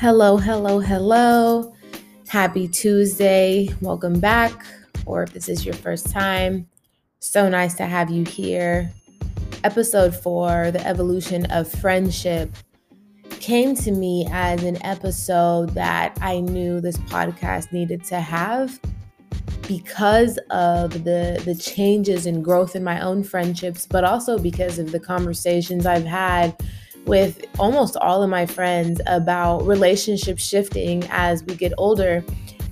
Hello, hello, hello. Happy Tuesday. Welcome back. Or if this is your first time, so nice to have you here. Episode four The Evolution of Friendship came to me as an episode that I knew this podcast needed to have because of the the changes and growth in my own friendships, but also because of the conversations I've had with almost all of my friends about relationship shifting as we get older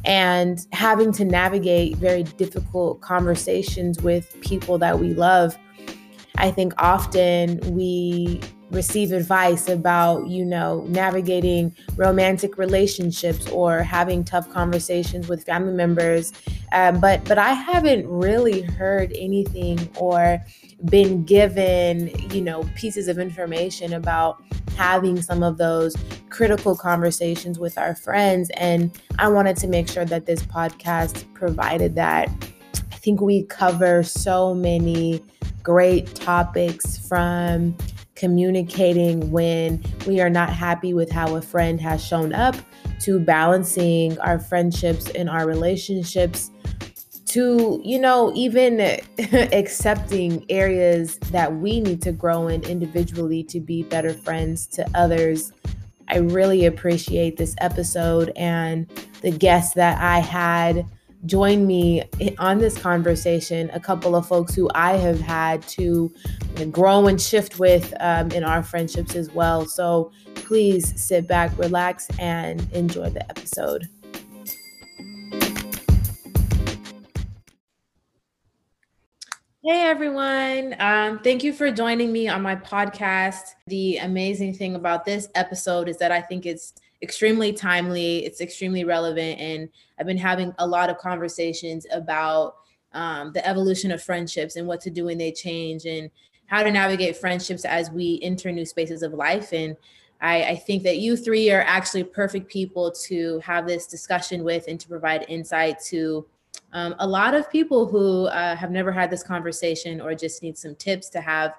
and having to navigate very difficult conversations with people that we love. I think often we receive advice about, you know, navigating romantic relationships or having tough conversations with family members. Um, but but I haven't really heard anything or been given, you know, pieces of information about having some of those critical conversations with our friends. And I wanted to make sure that this podcast provided that. I think we cover so many great topics from communicating when we are not happy with how a friend has shown up to balancing our friendships and our relationships to, you know, even accepting areas that we need to grow in individually to be better friends to others. I really appreciate this episode and the guests that I had join me on this conversation. A couple of folks who I have had to grow and shift with um, in our friendships as well. So please sit back, relax, and enjoy the episode. Hey everyone. Um, thank you for joining me on my podcast. The amazing thing about this episode is that I think it's extremely timely, it's extremely relevant, and I've been having a lot of conversations about um, the evolution of friendships and what to do when they change and how to navigate friendships as we enter new spaces of life. And I, I think that you three are actually perfect people to have this discussion with and to provide insight to um, a lot of people who uh, have never had this conversation or just need some tips to have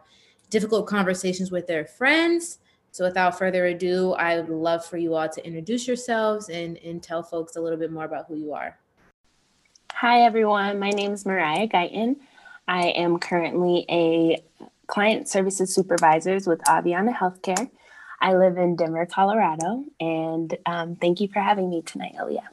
difficult conversations with their friends. So, without further ado, I would love for you all to introduce yourselves and, and tell folks a little bit more about who you are. Hi, everyone. My name is Mariah Guyton. I am currently a client services supervisor with Aveanna Healthcare. I live in Denver, Colorado, and um, thank you for having me tonight, Elia.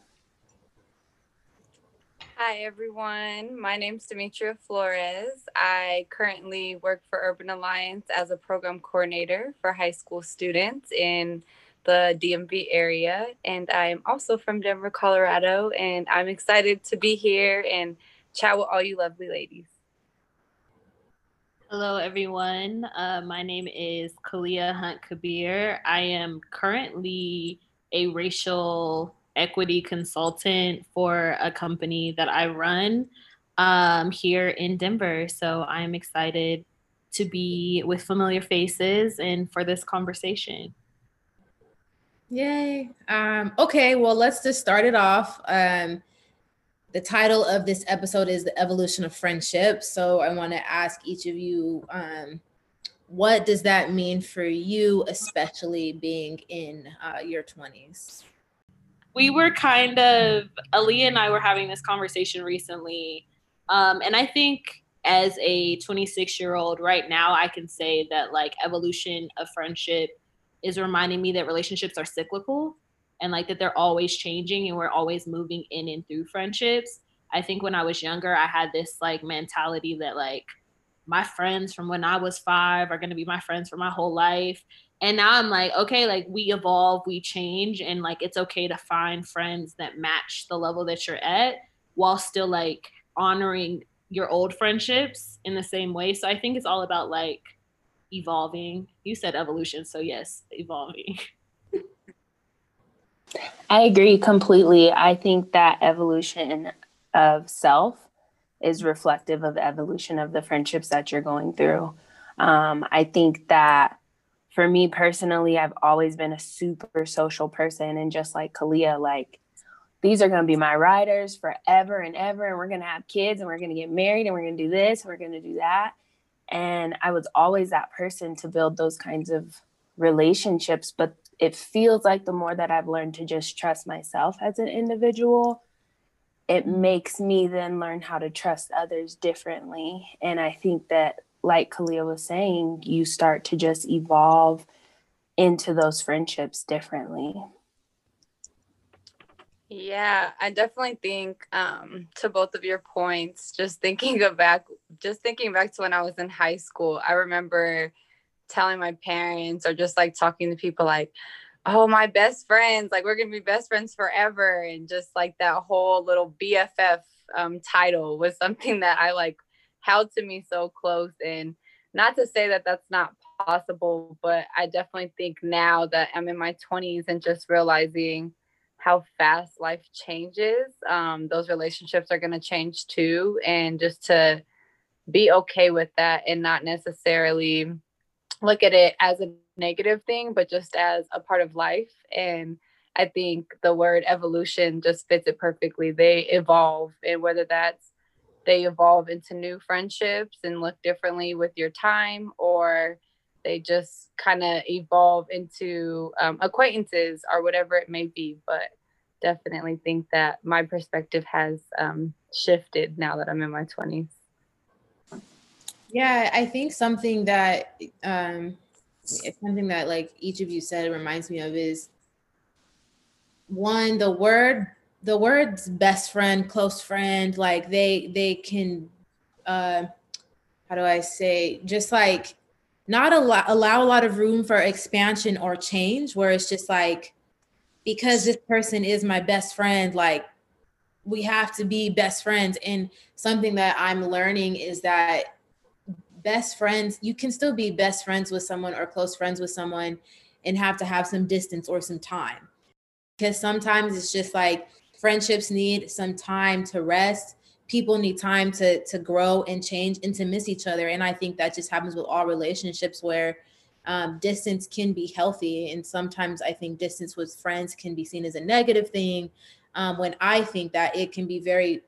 Hi, everyone. My name is Demetria Flores. I currently work for Urban Alliance as a program coordinator for high school students in the DMV area. And I am also from Denver, Colorado. And I'm excited to be here and chat with all you lovely ladies. Hello, everyone. Uh, my name is Kalia Hunt Kabir. I am currently a racial equity consultant for a company that I run um, here in Denver. So I'm excited to be with familiar faces and for this conversation. Yay. Um, okay, well, let's just start it off. Um, the title of this episode is The Evolution of Friendship. So I want to ask each of you um, what does that mean for you, especially being in uh, your 20s? We were kind of Aaliyah and I were having this conversation recently, um, and I think as a 26 year old right now, I can say that like evolution of friendship is reminding me that relationships are cyclical and like that they're always changing and we're always moving in and through friendships. I think when I was younger, I had this like mentality that like my friends from when I was five are going to be my friends for my whole life and now i'm like okay like we evolve we change and like it's okay to find friends that match the level that you're at while still like honoring your old friendships in the same way. So i think it's all about like evolving. You said evolution so yes evolving. I agree completely. I think that evolution of self is reflective of evolution of the friendships that you're going through. Um, i think that for me personally, I've always been a super social person. And just like Kalia, like these are going to be my riders forever and ever. And we're going to have kids and we're going to get married and we're going to do this and we're going to do that. And I was always that person to build those kinds of relationships. But it feels like the more that I've learned to just trust myself as an individual, it makes me then learn how to trust others differently. And I think that, like Kalia was saying, you start to just evolve into those friendships differently. Yeah, I definitely think um, to both of your points, just thinking back, just thinking back to when I was in high school, I remember telling my parents or just like talking to people like, oh, my best friends, like we're gonna be best friends forever. And just like that whole little BFF um, title was something that I like held to me so close. And not to say that that's not possible, but I definitely think now that I'm in my 20s and just realizing how fast life changes, um, those relationships are going to change too. And just to be okay with that and not necessarily look at it as a negative thing, but just as a part of life. And I think the word evolution just fits it perfectly. They evolve, and whether that's they evolve into new friendships and look differently with your time, or they just kind of evolve into um, acquaintances or whatever it may be. But definitely think that my perspective has um, shifted now that I'm in my 20s. Yeah, I think something that um, something that like each of you said reminds me of is one the word the words best friend close friend like they they can uh how do i say just like not allow, allow a lot of room for expansion or change where it's just like because this person is my best friend like we have to be best friends. And something that i'm learning is that best friends you can still be best friends with someone or close friends with someone and have to have some distance or some time. Because sometimes it's just like friendships need some time to rest. People need time to to grow and change and to miss each other. And i think that just happens with all relationships where um, distance can be healthy. And sometimes i think distance with friends can be seen as a negative thing. Um, when i think that it can be very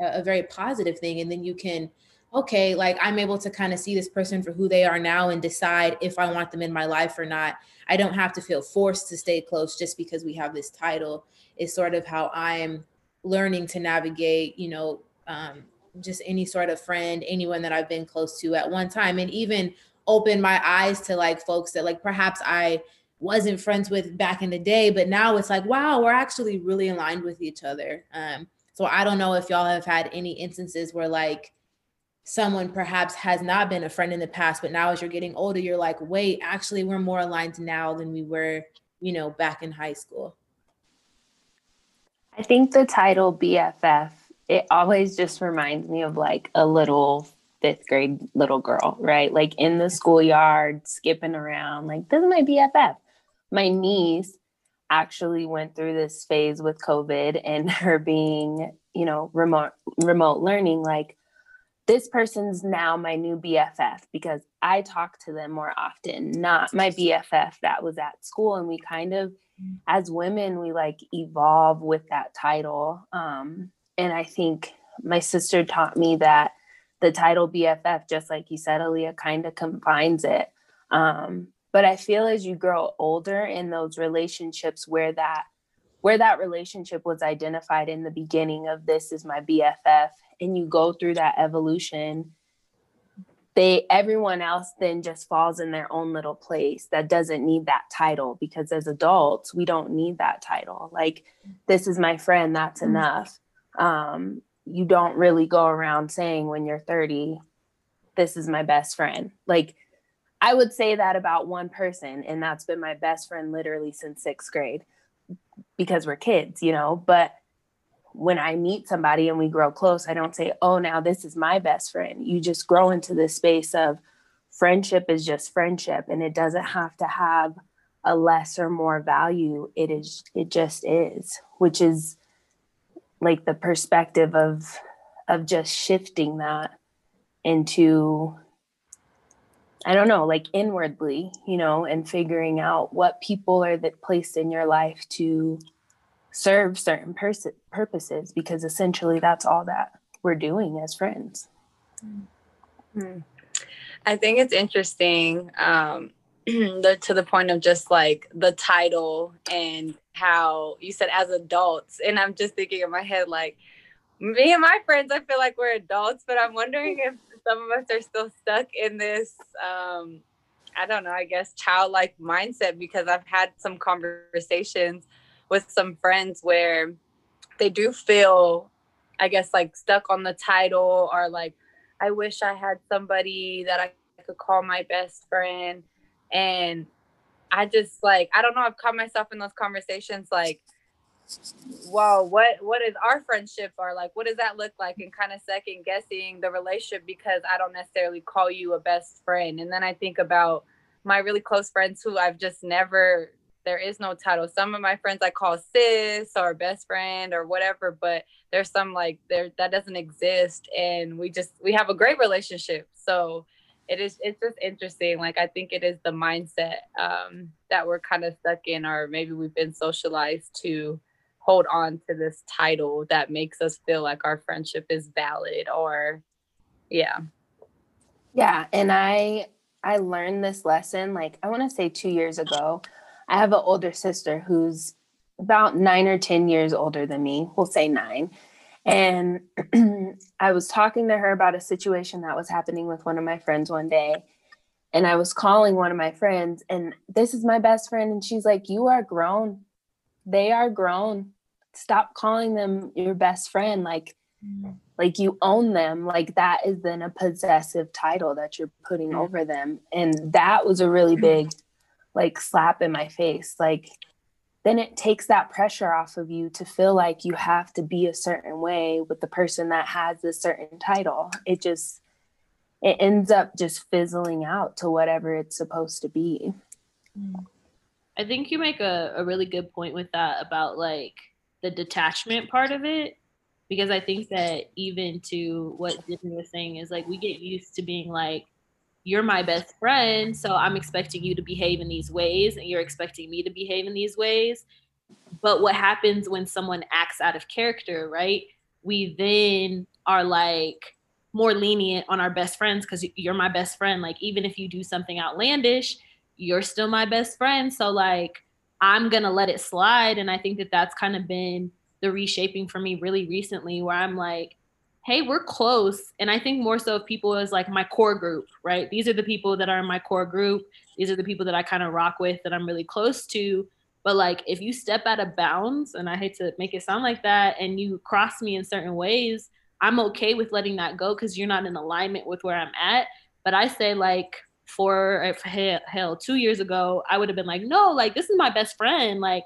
a very positive thing. And then you can okay like i'm able to kind of see this person for who they are now and decide if i want them in my life or not i don't have to feel forced to stay close just because we have this title is sort of how i'm learning to navigate you know um, just any sort of friend, anyone that I've been close to at one time, and even open my eyes to like folks that like perhaps I wasn't friends with back in the day, but now it's like, wow, we're actually really aligned with each other. Um, so I don't know if y'all have had any instances where like someone perhaps has not been a friend in the past, but now as you're getting older, you're like, wait, actually, we're more aligned now than we were, you know, back in high school. I think the title BFF it always just reminds me of like a little fifth grade little girl, right? Like in the schoolyard, skipping around, like, this is my BFF. My niece actually went through this phase with COVID and her being, you know, remote remote learning, like this person's now my new BFF because I talk to them more often, not my BFF that was at school. And we kind of, as women, we like evolve with that title. Um, and I think my sister taught me that the title BFF, just like you said, Aaliyah, kind of combines it. Um, but I feel as you grow older in those relationships where that where that relationship was identified in the beginning of this is my BFF, and you go through that evolution, they everyone else then just falls in their own little place that doesn't need that title because as adults we don't need that title. Like this is my friend, that's mm-hmm. enough um, you don't really go around saying when you're 30 this is my best friend like i would say that about one person and that's been my best friend literally since sixth grade because we're kids you know but when i meet somebody and we grow close i don't say oh now this is my best friend. You just grow into this space of friendship is just friendship and it doesn't have to have a less or more value. It is it just is which is like the perspective of of just shifting that into I don't know, like inwardly, you know, and figuring out what people are that placed in your life to serve certain pers- purposes, because essentially that's all that we're doing as friends. Mm-hmm. I think it's interesting. Um, the, to the point of just like the title and how you said as adults and i'm just thinking in my head like me and my friends i feel like we're adults but i'm wondering if some of us are still stuck in this um i don't know i guess childlike mindset because i've had some conversations with some friends where they do feel i guess like stuck on the title or like i wish i had somebody that i could call my best friend and I just like I don't know. I've caught myself in those conversations like, whoa, what what is our friendship or like what does that look like? And kind of second guessing the relationship because I don't necessarily call you a best friend. And then I think about my really close friends who I've just never there is no title. Some of my friends I call sis or best friend or whatever, but there's some like there that doesn't exist and we just we have a great relationship. So it is it's just interesting like i think it is the mindset um, that we're kind of stuck in or maybe we've been socialized to hold on to this title that makes us feel like our friendship is valid or yeah yeah and i i learned this lesson like i want to say two years ago i have an older sister who's about nine or ten years older than me we'll say nine and I was talking to her about a situation that was happening with one of my friends one day. And I was calling one of my friends, and this is my best friend. And she's like, You are grown. They are grown. Stop calling them your best friend. Like, mm-hmm. like you own them. Like that is then a possessive title that you're putting mm-hmm. over them. And that was a really big like slap in my face. Like then it takes that pressure off of you to feel like you have to be a certain way with the person that has a certain title. It just it ends up just fizzling out to whatever it's supposed to be. Mm. I think you make a, a really good point with that about like the detachment part of it. Because I think that even to what Disney was saying is like we get used to being like, you're my best friend, so I'm expecting you to behave in these ways, and you're expecting me to behave in these ways. But what happens when someone acts out of character, right? We then are like more lenient on our best friends because you're my best friend. Like, even if you do something outlandish, you're still my best friend. So, like, I'm going to let it slide. And I think that that's kind of been the reshaping for me really recently, where I'm like, hey, we're close. And I think more so of people as like my core group, right? These are the people that are in my core group. These are the people that I kind of rock with that I'm really close to. But like if you step out of bounds, and I hate to make it sound like that, and you cross me in certain ways, I'm okay with letting that go because you're not in alignment with where I'm at. But I say like for hell, two years ago, I would have been like, no, like this is my best friend. Like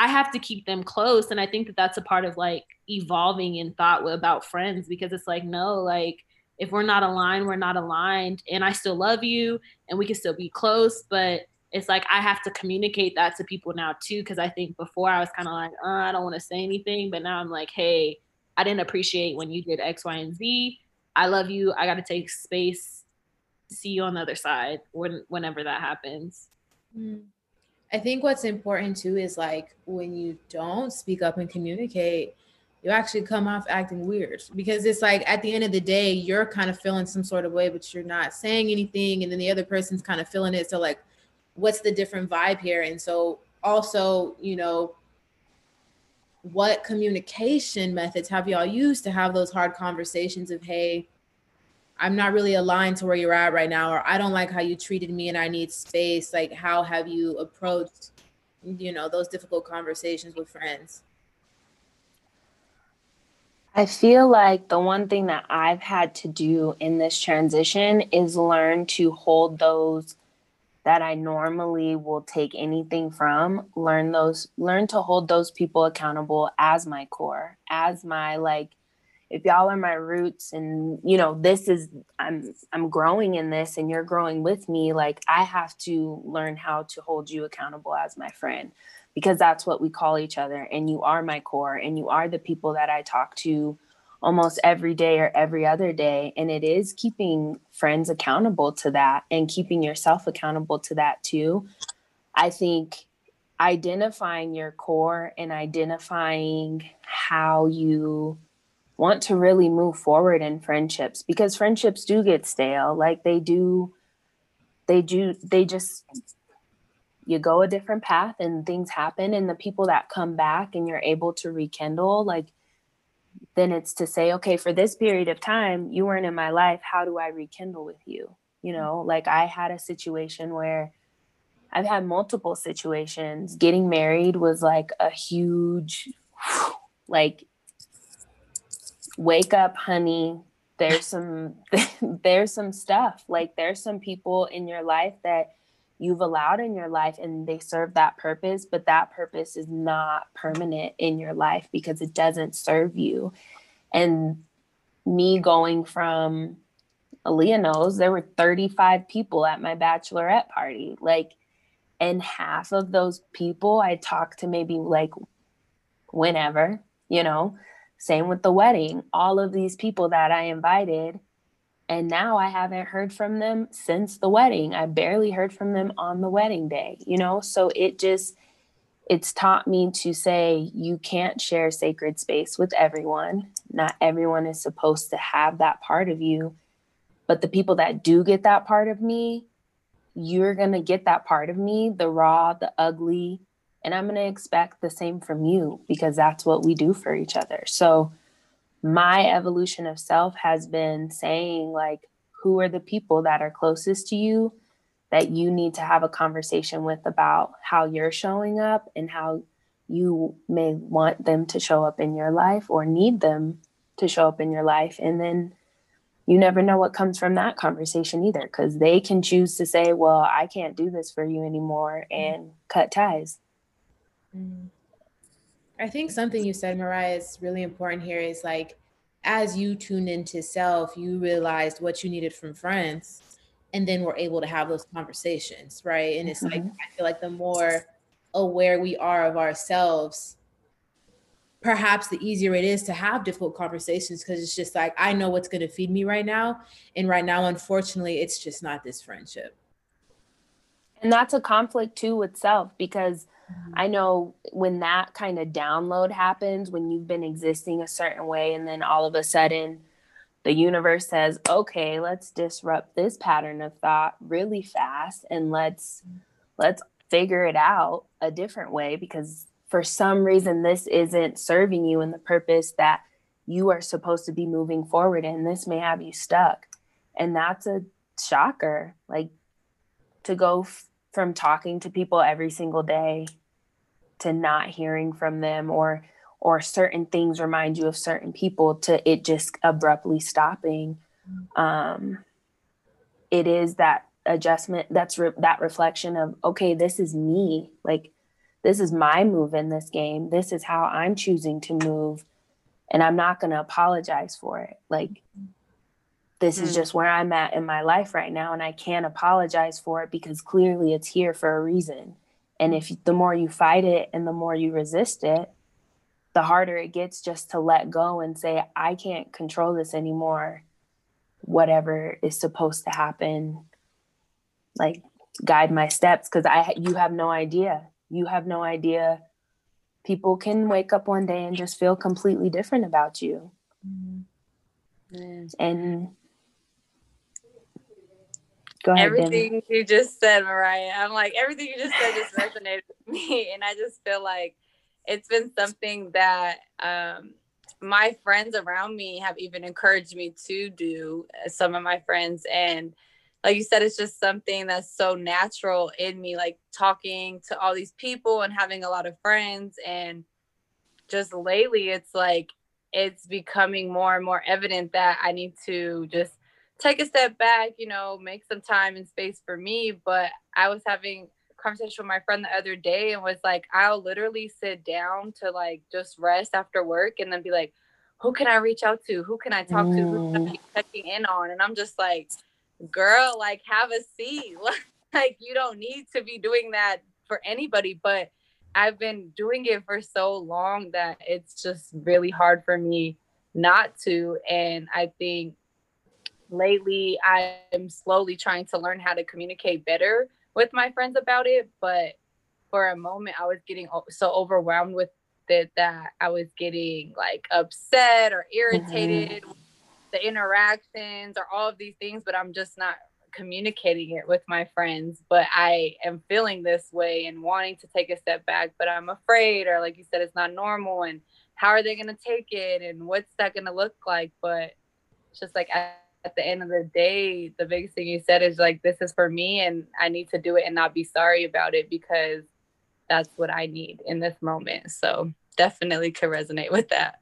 I have to keep them close. And I think that that's a part of like evolving in thought about friends because it's like, no, like if we're not aligned, we're not aligned. And I still love you and we can still be close. But it's like I have to communicate that to people now too. Cause I think before I was kind of like, uh, I don't want to say anything. But now I'm like, hey, I didn't appreciate when you did X, Y, and Z. I love you. I got to take space. See you on the other side when whenever that happens. Mm. I think what's important too is like when you don't speak up and communicate, you actually come off acting weird because it's like at the end of the day, you're kind of feeling some sort of way, but you're not saying anything. And then the other person's kind of feeling it. So, like, what's the different vibe here? And so, also, you know, what communication methods have y'all used to have those hard conversations of, hey, I'm not really aligned to where you're at right now, or I don't like how you treated me and I need space. Like, how have you approached, you know, those difficult conversations with friends? I feel like the one thing that I've had to do in this transition is learn to hold those that I normally will take anything from, learn those, learn to hold those people accountable as my core, as my like if y'all are my roots and you know this is i'm i'm growing in this and you're growing with me like i have to learn how to hold you accountable as my friend because that's what we call each other and you are my core and you are the people that i talk to almost every day or every other day. And it is keeping friends accountable to that and keeping yourself accountable to that too. I think identifying your core and identifying how you want to really move forward in friendships because friendships do get stale. Like they do they do they just you go a different path and things happen and the people that come back and you're able to rekindle like then it's to say okay for this period of time you weren't in my life. How do i rekindle with you? You know like i had a situation where i've had multiple situations. Getting married was like a huge like wake up honey. There's some there's some stuff. Like there's some people in your life that you've allowed in your life and they serve that purpose but that purpose is not permanent in your life because it doesn't serve you. And me going from Aaliyah knows there were 35 people at my bachelorette party. Like and half of those people I talked to maybe like whenever you know same with the wedding. All of these people that I invited, and now I haven't heard from them since the wedding. I barely heard from them on the wedding day, you know? So it just, it's taught me to say you can't share sacred space with everyone. Not everyone is supposed to have that part of you. But the people that do get that part of me, you're going to get that part of me the raw, the ugly, and I'm going to expect the same from you because that's what we do for each other. So, my evolution of self has been saying, like, who are the people that are closest to you that you need to have a conversation with about how you're showing up and how you may want them to show up in your life or need them to show up in your life. And then you never know what comes from that conversation either, because they can choose to say, Well, I can't do this for you anymore and cut ties. I think something you said, Mariah, is really important here is like, as you tuned into self, you realized what you needed from friends, and then we're able to have those conversations, right? And it's mm-hmm. like, I feel like the more aware we are of ourselves, perhaps the easier it is to have difficult conversations because it's just like, I know what's going to feed me right now. And right now, unfortunately, it's just not this friendship. And that's a conflict too with self because I know when that kind of download happens, when you've been existing a certain way, and then all of a sudden the universe says, okay, let's disrupt this pattern of thought really fast and let's let's figure it out a different way because for some reason this isn't serving you in the purpose that you are supposed to be moving forward in. This may have you stuck. And that's a shocker. Like to go f- from talking to people every single day to not hearing from them or or certain things remind you of certain people to it just abruptly stopping. Um it is that adjustment that's re- that reflection of okay this is me. Like this is my move in this game. This is how i'm choosing to move and i'm not going to apologize for it. Like this mm. is just where i'm at in my life right now and i can't apologize for it because clearly it's here for a reason and if the more you fight it and the more you resist it, the harder it gets just to let go and say, I can't control this anymore. Whatever is supposed to happen, like guide my steps because I you have no idea. You have no idea. People can wake up one day and just feel completely different about you. Mm-hmm. And Go ahead. Everything you just said, Mariah. I'm like, everything you just said just resonated with me. And I just feel like it's been something that um, my friends around me have even encouraged me to do, uh, some of my friends. And like you said, it's just something that's so natural in me, like talking to all these people and having a lot of friends. And just lately, it's like, it's becoming more and more evident that I need to just take a step back, you know, make some time and space for me. But I was having a conversation with my friend the other day and was like, I'll literally sit down to like just rest after work and then be like, who can I reach out to? Who can I talk mm. to? Who can I be checking in on? And I'm just like, girl, like have a seat. like you don't need to be doing that for anybody, but I've been doing it for so long that it's just really hard for me not to. And I think lately I'm slowly trying to learn how to communicate better with my friends about it. But for a moment, I was getting so overwhelmed with it that I was getting like upset or irritated. Mm-hmm. The interactions or all of these things, but I'm just not communicating it with my friends, but I am feeling this way and wanting to take a step back, but I'm afraid, or like you said, it's not normal. And how are they going to take it? And what's that going to look like? But it's just like at, at the end of the day, the biggest thing you said is like, this is for me and I need to do it and not be sorry about it because that's what I need in this moment. So definitely could resonate with that.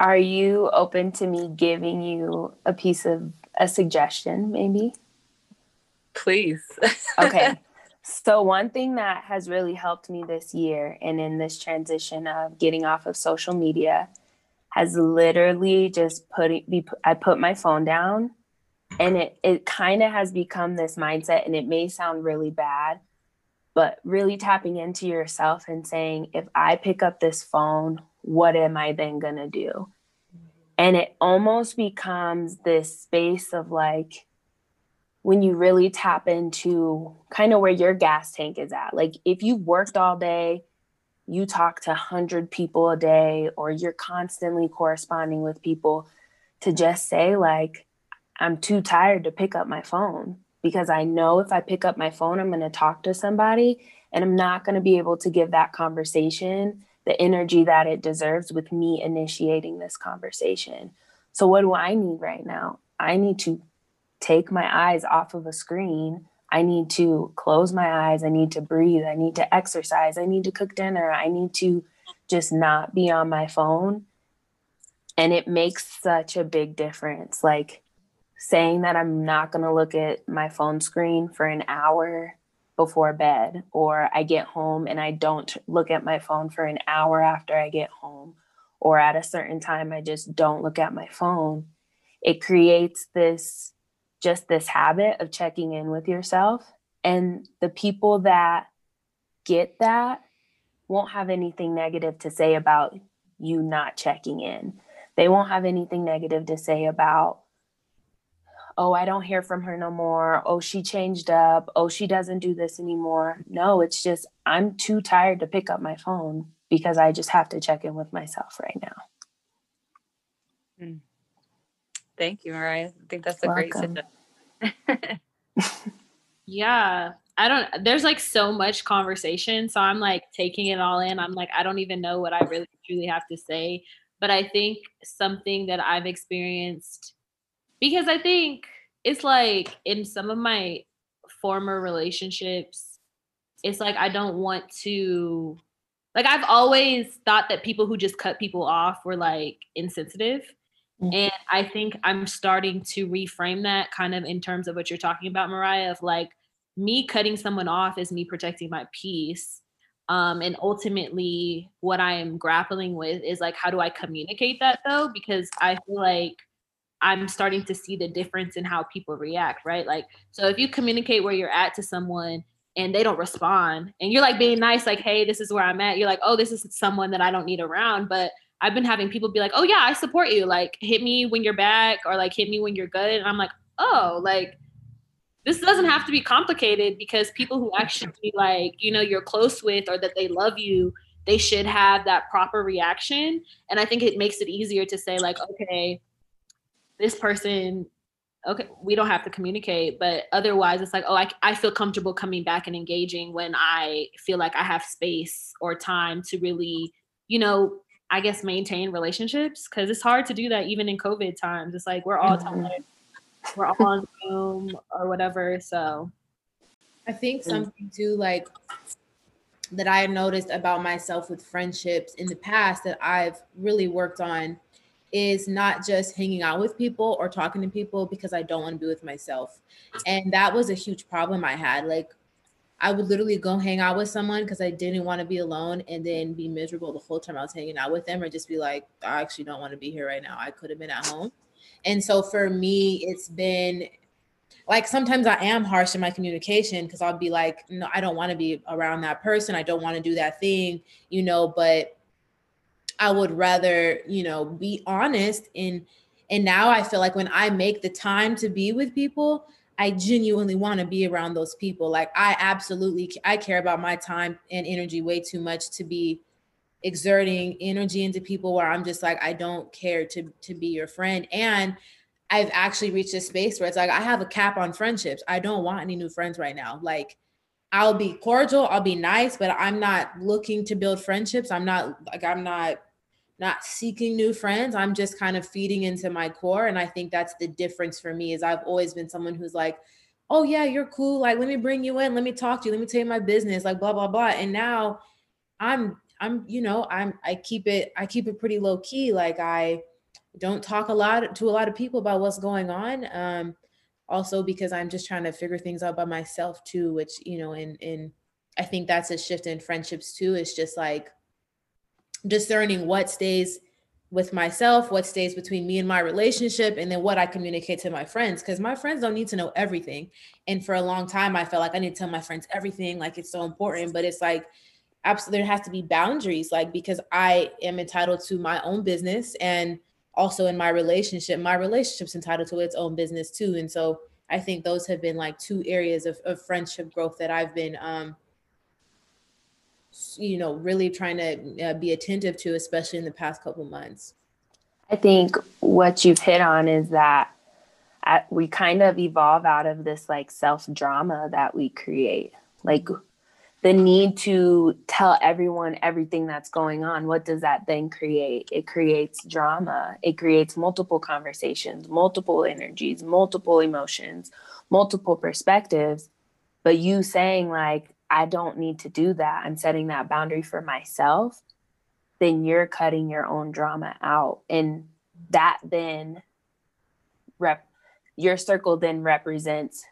Are you open to me giving you a piece of a suggestion, maybe? Please. okay. So, one thing that has really helped me this year and in this transition of getting off of social media has literally just putting I put my phone down and it it kind of has become this mindset and it may sound really bad but really tapping into yourself and saying if I pick up this phone what am I then going to do? And it almost becomes this space of like when you really tap into kind of where your gas tank is at. Like if you've worked all day you talk to 100 people a day or you're constantly corresponding with people to just say like i'm too tired to pick up my phone because i know if i pick up my phone i'm going to talk to somebody and i'm not going to be able to give that conversation the energy that it deserves with me initiating this conversation. So what do i need right now? I need to take my eyes off of a screen I need to close my eyes. I need to breathe. I need to exercise. I need to cook dinner. I need to just not be on my phone. And it makes such a big difference. Like saying that I'm not going to look at my phone screen for an hour before bed, or I get home and I don't look at my phone for an hour after I get home, or at a certain time, I just don't look at my phone. It creates this just this habit of checking in with yourself. And the people that get that won't have anything negative to say about you not checking in. They won't have anything negative to say about, oh, I don't hear from her no more. Oh, she changed up. Oh, she doesn't do this anymore. No, it's just, I'm too tired to pick up my phone because I just have to check in with myself right now. Mm. Thank you, Mariah. I think that's a great suggestion. yeah. I don't there's like so much conversation. So I'm like taking it all in. I'm like, I don't even know what I really truly have to say. But I think something that I've experienced because I think it's like in some of my former relationships, it's like I don't want to like I've always thought that people who just cut people off were like insensitive. Mm-hmm. And I think I'm starting to reframe that kind of in terms of what you're talking about, Mariah, of like me cutting someone off is me protecting my peace. Um, and ultimately, what I am grappling with is like, how do I communicate that though? Because I feel like I'm starting to see the difference in how people react, right? Like, so if you communicate where you're at to someone and they don't respond, and you're like being nice, like, hey, this is where I'm at, you're like, oh, this is someone that I don't need around. But I've been having people be like, "Oh yeah, I support you. Like hit me when you're back or like hit me when you're good." And I'm like, "Oh, like this doesn't have to be complicated because people who actually like, you know, you're close with or that they love you, they should have that proper reaction." And I think it makes it easier to say like, "Okay, this person okay, we don't have to communicate, but otherwise it's like, oh, I, I feel comfortable coming back and engaging when I feel like I have space or time to really, you know, I guess maintain relationships because it's hard to do that even in COVID times. It's like we're all mm-hmm. tired, we're all on Zoom or whatever. So I think something too like that I noticed about myself with friendships in the past that I've really worked on is not just hanging out with people or talking to people because I don't want to be with myself. And that was a huge problem I had. Like I would literally go hang out with someone because I didn't want to be alone and then be miserable the whole time I was hanging out with them or just be like, I actually don't want to be here right now. I could have been at home. And so for me, it's been like sometimes I am harsh in my communication because I'll be like, no, I don't want to be around that person. I don't want to do that thing, you know, but I would rather, you know, be honest and and now I feel like when I make the time to be with people, I genuinely want to be around those people. Like I absolutely I care about my time and energy way too much to be exerting energy into people where I'm just like I don't care to to be your friend and I've actually reached a space where it's like I have a cap on friendships. I don't want any new friends right now. Like I'll be cordial, I'll be nice, but I'm not looking to build friendships. I'm not like I'm not not seeking new friends. I'm just kind of feeding into my core and I think that's the difference for me is I've always been someone who's like, "Oh yeah, you're cool. Like let me bring you in, let me talk to you, let me tell you my business, like blah blah blah." And now I'm I'm you know, I'm I keep it I keep it pretty low key like I don't talk a lot to a lot of people about what's going on. Um, also because I'm just trying to figure things out by myself too, which you know, and and I think that's a shift in friendships too. It's just like discerning what stays with myself, what stays between me and my relationship, and then what I communicate to my friends. Because my friends don't need to know everything. And for a long time, I felt like I need to tell my friends everything, like it's so important. But it's like absolutely there has to be boundaries, like because I am entitled to my own business and also in my relationship, my relationship's entitled to its own business too. And so I think those have been like two areas of, of friendship growth that I've been, um, you know, really trying to uh, be attentive to, especially in the past couple months. I think what you've hit on is that at, we kind of evolve out of this like self drama that we create. Like the need to tell everyone everything that's going on what does that then create it creates drama it creates multiple conversations multiple energies multiple emotions multiple perspectives but you saying like i don't need to do that. I'm setting that boundary for myself. Then you're cutting your own drama out. And that then rep your circle then represents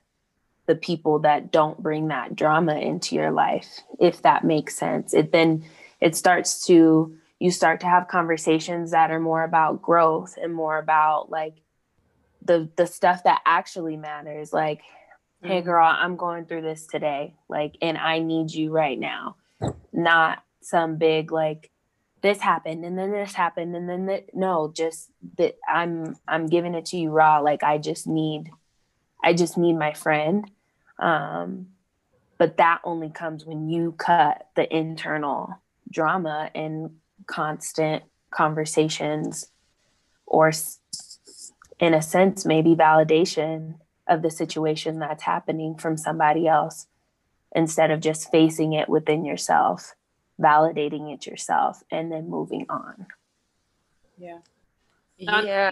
the people that don't bring that drama into your life if that makes sense. It then it starts to you start to have conversations that are more about growth and more about like the the stuff that actually matters like. Hey girl i'm going through this today like and i need you right now. Not some big like this happened and then this happened and then that no just that i'm i'm giving it to you raw like i just need i just need my friend um, but that only comes when you cut the internal drama and constant conversations or in a sense maybe validation of the situation that's happening from somebody else instead of just facing it within yourself validating it yourself and then moving on yeah yeah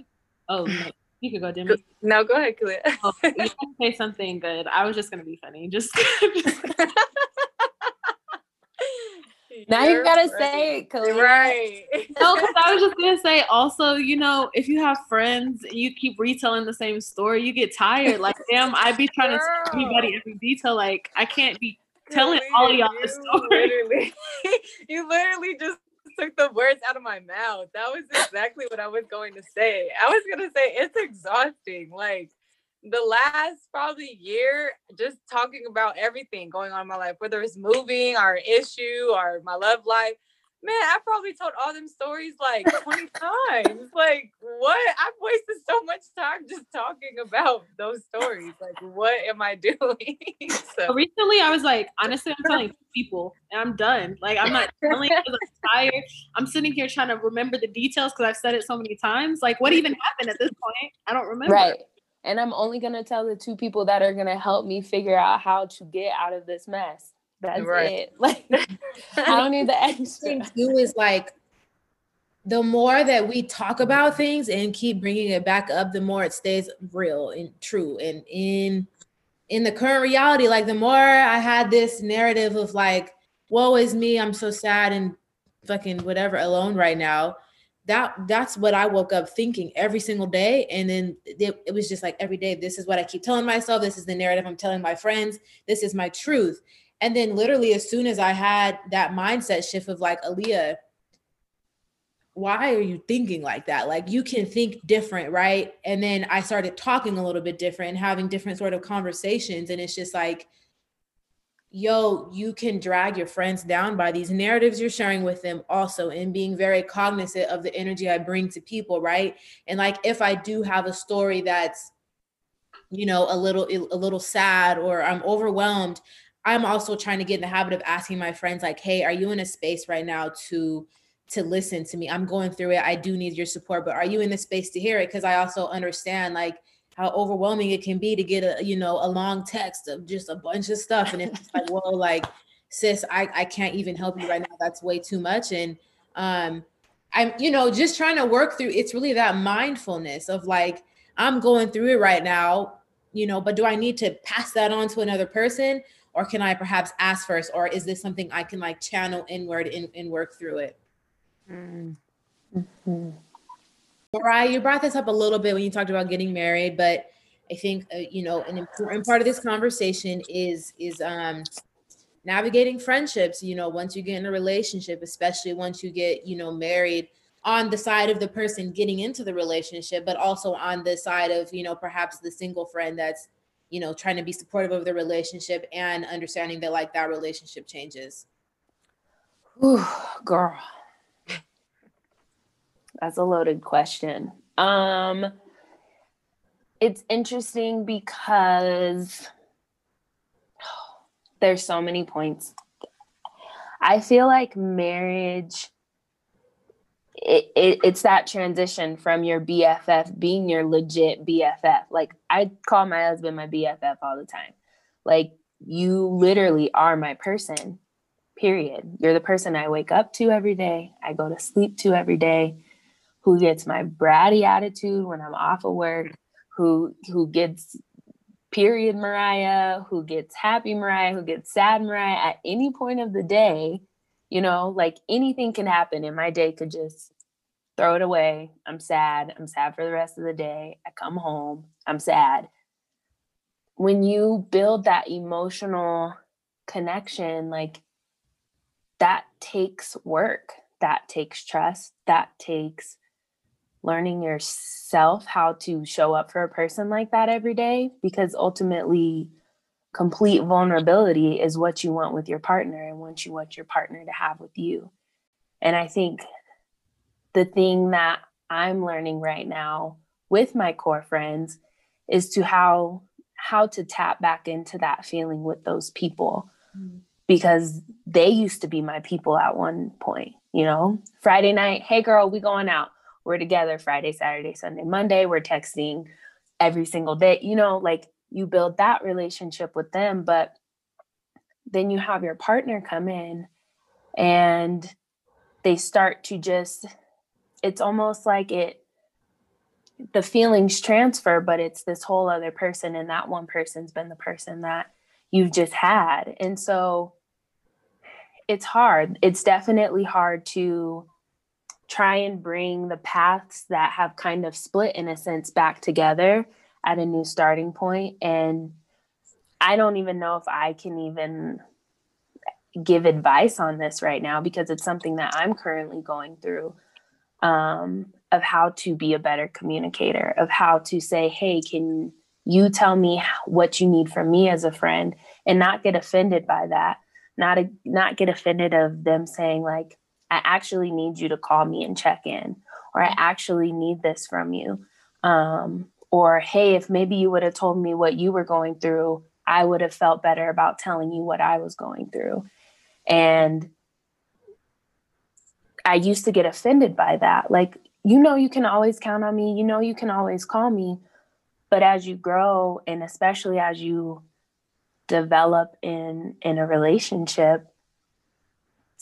oh no. You could go, Demi. No, go ahead, Kalia. oh, you say something good. I was just gonna be funny. Just. now you gotta right. say it, Kalia. Right. no, because I was just gonna say. Also, you know, if you have friends and you keep retelling the same story, you get tired. Like, damn, I'd be trying Girl. to tell everybody every detail. Like, I can't be telling all of y'all the story. Literally, you literally just took the words out of my mouth. That was exactly what I was going to say. I was going to say it's exhausting. Like the last probably year, just talking about everything going on in my life, whether it's moving or issue or my love life man, I probably told all them stories like 20 times. Like, what? I've wasted so much time just talking about those stories. Like, what am I doing? so recently I was like, honestly, I'm telling people and I'm done. Like, I'm not telling because I'm tired. I'm sitting here trying to remember the details because I've said it so many times. Like, what even happened at this point? I don't remember. Right. And I'm only gonna tell the two people that are gonna help me figure out how to get out of this mess. That's right. it. Like I don't need the extra. Too is like the more that we talk about things and keep bringing it back up, the more it stays real and true. And in in the current reality, like the more I had this narrative of like, woe is me, I'm so sad and fucking whatever alone right now. That that's what I woke up thinking every single day. And then it, it was just like every day, this is what I keep telling myself. This is the narrative I'm telling my friends. This is my truth. And then literally as soon as I had that mindset shift of like, Aaliyah, why are you thinking like that? Like you can think different, right? And then I started talking a little bit different and having different sort of conversations. And it's just like, yo, you can drag your friends down by these narratives you're sharing with them also, and being very cognizant of the energy I bring to people, right? And like if I do have a story that's you know a little a little sad or i'm overwhelmed I'm also trying to get in the habit of asking my friends, like, hey, are you in a space right now to to listen to me. I'm going through it. I do need your support, but are you in the space to hear it? Because I also understand like how overwhelming it can be to get a you know a long text of just a bunch of stuff, and it's like, well, like sis, I I can't even help you right now. That's way too much, and um, I'm you know just trying to work through. It's really that mindfulness of like I'm going through it right now, you know, but do I need to pass that on to another person? Or can I perhaps ask first? Or is this something I can like channel inward and, and work through it? Mm-hmm. Mariah, you brought this up a little bit when you talked about getting married, but I think uh, you know an important part of this conversation is is um navigating friendships. You know, once you get in a relationship, especially once you get you know married, on the side of the person getting into the relationship, but also on the side of you know perhaps the single friend that's you know trying to be supportive of the relationship and understanding that like that relationship changes. Ooh, girl that's a loaded question. Um, it's interesting because there's so many points. I feel like marriage it, it, it's that transition from your BFF being your legit BFF. Like I call my husband my BFF all the time. Like you literally are my person. Period. You're the person I wake up to every day. I go to sleep to every day who gets my bratty attitude when I'm off of work, who who gets period Mariah, who gets happy Mariah, who gets sad Mariah at any point of the day, you know, like anything can happen and my day could just throw it away. I'm sad. I'm sad for the rest of the day. I come home. I'm sad. When you build that emotional connection, like that takes work, that takes trust, that takes learning yourself how to show up for a person like that every day because ultimately complete vulnerability is what you want with your partner and what you want your partner to have with you. And i think the thing that i'm learning right now with my core friends is to how how to tap back into that feeling with those people mm-hmm. because they used to be my people at one point you know? Friday night hey girl we going out we're together Friday, Saturday, Sunday, Monday. We're texting every single day. You know, like you build that relationship with them, but then you have your partner come in and they start to just, it's almost like it, the feelings transfer, but it's this whole other person, and that one person's been the person that you've just had. And so it's hard. It's definitely hard to try and bring the paths that have kind of split in a sense back together at a new starting point. And i don't even know if i can even give advice on this right now because it's something that i'm currently going through um, of how to be a better communicator of how to say hey can you tell me what you need from me as a friend? and not get offended by that not a, not get offended of them saying like I actually need you to call me and check in, or I actually need this from you. Um, or, hey, if maybe you would have told me what you were going through, I would have felt better about telling you what I was going through. And I used to get offended by that. Like, you know, you can always count on me, you know, you can always call me. But as you grow, and especially as you develop in in a relationship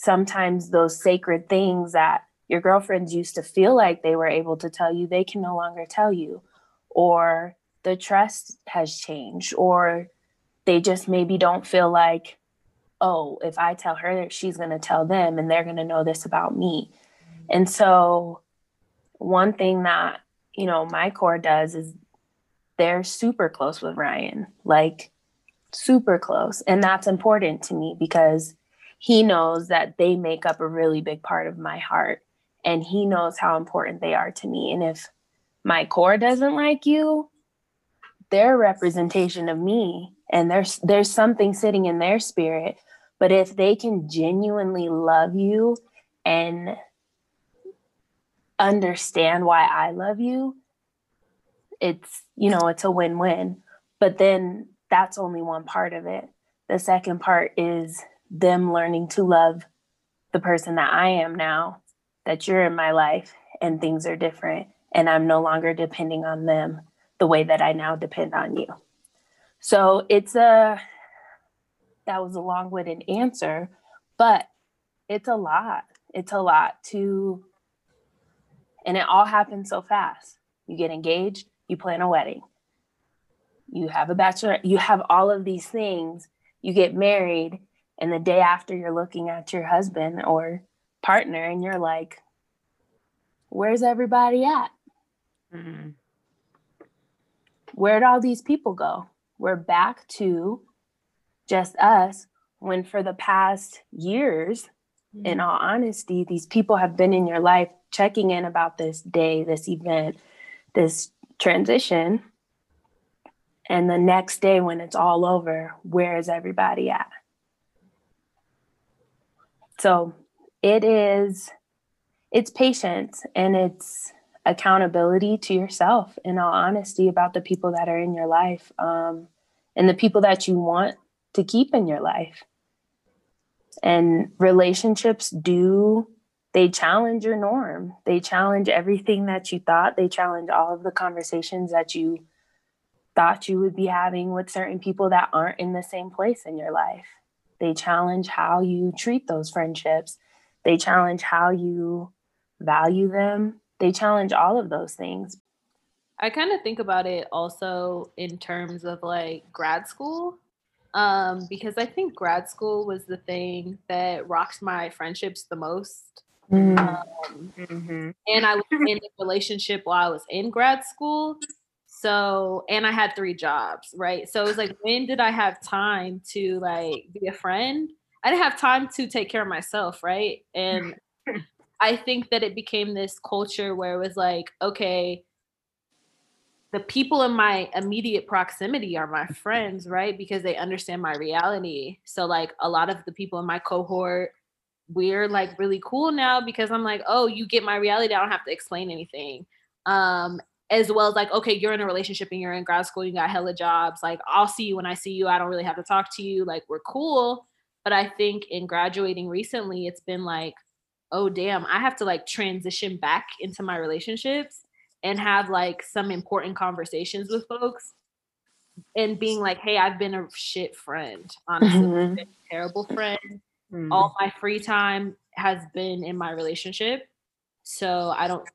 sometimes those sacred things that your girlfriends used to feel like they were able to tell you, they can no longer tell you. Or the trust has changed, or they just maybe don't feel like, oh, if I tell her, she's going to tell them and they're going to know this about me. And so, one thing that, you know, my core does is they're super close with Ryan, like super close. And that's important to me because he knows that they make up a really big part of my heart and he knows how important they are to me. And if my core doesn't like you they're representation of me and there's there's something sitting in their spirit. But if they can genuinely love you and understand why I love you it's you know it's a win-win. But then that's only one part of it. The second part is them learning to love the person that I am now that you're in my life and things are different and I'm no longer depending on them the way that I now depend on you. So it's a that was a long-winded answer, but it's a lot. It's a lot to and it all happens so fast. You get engaged, you plan a wedding. You have a bachelor, you have all of these things, you get married, and the day after you're looking at your husband or partner and you're like, where's everybody at? Mm-hmm. Where'd all these people go? We're back to just us when for the past years, mm-hmm. in all honesty, these people have been in your life checking in about this day, this event, this transition. And the next day, when it's all over, where is everybody at? So it is, it's patience and it's accountability to yourself in all honesty about the people that are in your life um, and the people that you want to keep in your life. And relationships do, they challenge your norm. They challenge everything that you thought. They challenge all of the conversations that you thought you would be having with certain people that aren't in the same place in your life. They challenge how you treat those friendships. They challenge how you value them. They challenge all of those things. I kind of think about it also in terms of like grad school um, because I think grad school was the thing that rocked my friendships the most. Mm. Um, mm-hmm. And I was in a relationship while I was in grad school. So, and I had three jobs, right? So it was like, when did I have time to like be a friend? I didn't have time to take care of myself, right? And I think that it became this culture where it was like, okay, the people in my immediate proximity are my friends, right? Because they understand my reality. So like a lot of the people in my cohort, we're like really cool now because I'm like, oh, you get my reality. I don't have to explain anything. Um, as well as like, okay, you're in a relationship and you're in grad school, you got hella jobs. Like, I'll see you when I see you. I don't really have to talk to you. Like, we're cool. But I think in graduating recently, it's been like, oh damn, I have to like transition back into my relationships and have like some important conversations with folks and being like, hey, I've been a shit friend, honestly, mm-hmm. terrible friend. Mm-hmm. All my free time has been in my relationship. So I don't,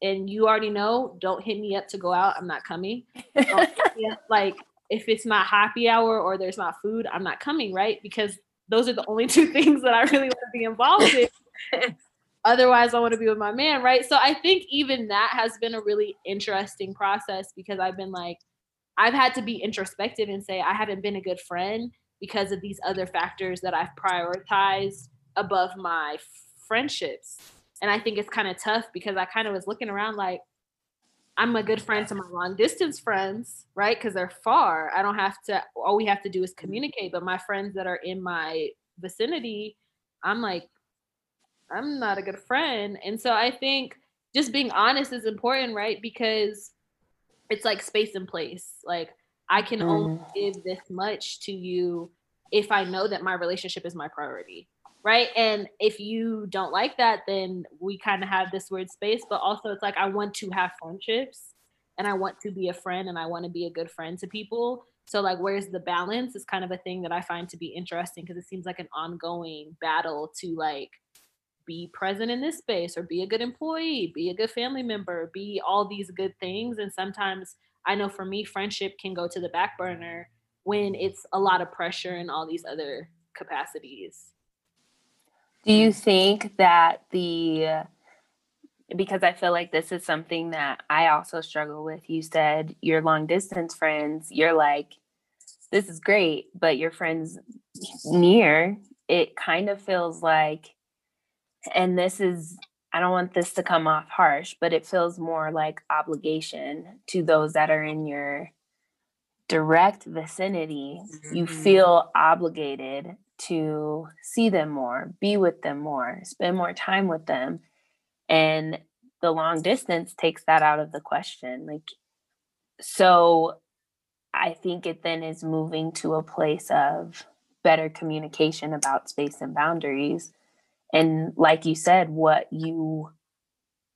and you already know, don't hit me up to go out. I'm not coming. like if it's not happy hour or there's not food, I'm not coming, right? Because those are the only two things that I really want to be involved in. Otherwise, I want to be with my man, right? So I think even that has been a really interesting process because I've been like, I've had to be introspective and say, I haven't been a good friend because of these other factors that I've prioritized above my friendships. And I think it's kind of tough because I kind of was looking around like, I'm a good friend to my long distance friends, right? Because they're far. I don't have to, all we have to do is mm-hmm. communicate. But my friends that are in my vicinity, I'm like, I'm not a good friend. And so I think just being honest is important, right? Because it's like space and place. Like I can only mm-hmm. give this much to you if I know that my relationship is my priority. Right. And if you don't like that, then we kind of have this weird space. But also, it's like I want to have friendships and I want to be a friend and I want to be a good friend to people. So, like, where's the balance is kind of a thing that I find to be interesting because it seems like an ongoing battle to like be present in this space or be a good employee, be a good family member, be all these good things. And sometimes I know for me, friendship can go to the back burner when it's a lot of pressure and all these other capacities. Do you think that the because I feel like this is something that I also struggle with. You said your long distance friends, you're like, this is great, but your friends near, it kind of feels like and this is I don't want this to come off harsh, but it feels more like obligation to those that are in your direct vicinity. Mm-hmm. You feel obligated to see them more, be with them more, spend more time with them. And the long distance takes that out of the question. Like, so I think it then is moving to a place of better communication about space and boundaries and like you said what you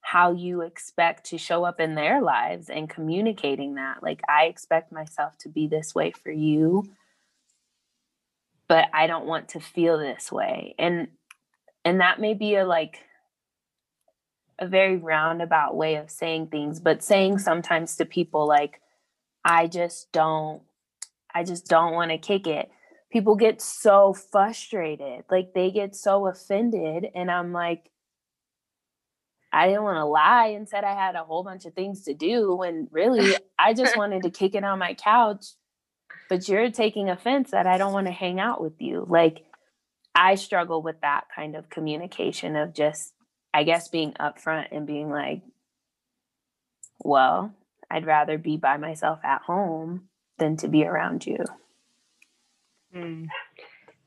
how you expect to show up in their lives and communicating that like i expect myself to be this way for you but i don't want to feel this way. And and that may be a like a very roundabout way of saying things but saying sometimes to people like i just don't i just don't want to kick it. People get so frustrated like they get so offended and i'm like i didn't want to lie and said i had a whole bunch of things to do when really i just wanted to kick it on my couch but you're taking offense that i don't want to hang out with you like i struggle with that kind of communication of just i guess being upfront and being like well i'd rather be by myself at home than to be around you Hmm.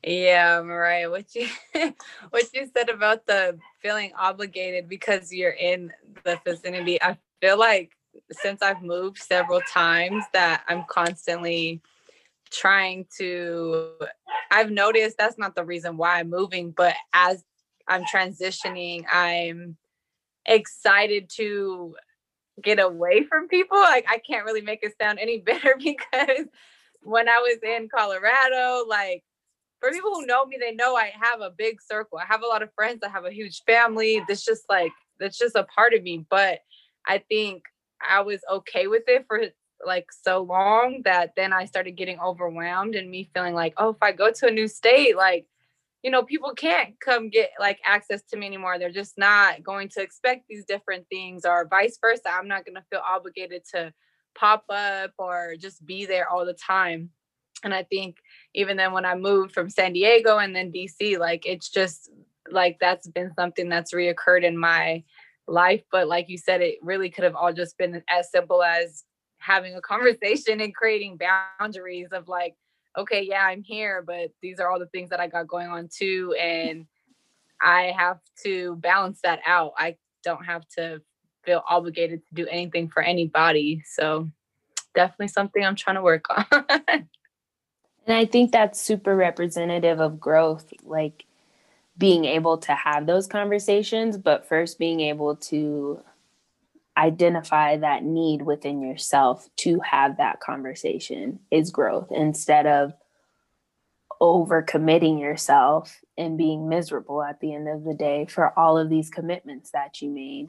Yeah, Mariah, what you what you said about the feeling obligated because you're in the vicinity. I feel like since I've moved several times that I'm constantly trying to I've noticed that's not the reason why I'm moving, but as I'm transitioning, I'm excited to get away from people. Like I can't really make it sound any better because when I was in Colorado, like for people who know me, they know I have a big circle. I have a lot of friends. I have a huge family. That's just like that's just a part of me. But I think I was okay with it for like so long that then I started getting overwhelmed and me feeling like, oh, if I go to a new state, like, you know, people can't come get like access to me anymore. They're just not going to expect these different things, or vice versa. I'm not going to feel obligated to pop up or just be there all the time. And I think even then when I moved from San Diego and then DC, like it's just like that's been something that's reoccurred in my life. But like you said, it really could have all just been as simple as having a conversation and creating boundaries of like, okay, yeah, I'm here, but these are all the things that I got going on too. And I have to balance that out. I don't have to feel obligated to do anything for anybody. So definitely something I'm trying to work on. and I think that's super representative of growth, like being able to have those conversations, but first being able to identify that need within yourself to have that conversation is growth instead of over committing yourself and being miserable at the end of the day for all of these commitments that you made.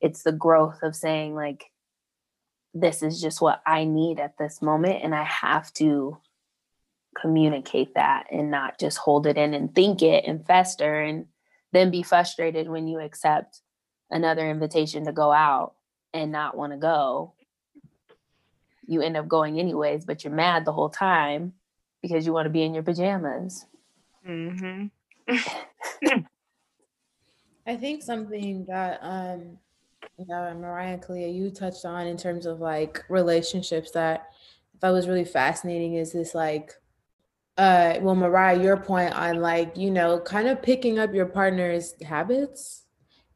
It's the growth of saying like this is just what i need at this moment and i have to communicate that and not just hold it in and think it and fester and then be frustrated when you accept another invitation to go out and not want to go you end up going anyways but you're mad the whole time because you want to be in your pajamas mm-hmm. i think something that um yeah, Mariah and Kalia, you touched on in terms of like relationships that I thought was really fascinating is this like uh well Mariah, your point on like, you know, kind of picking up your partner's habits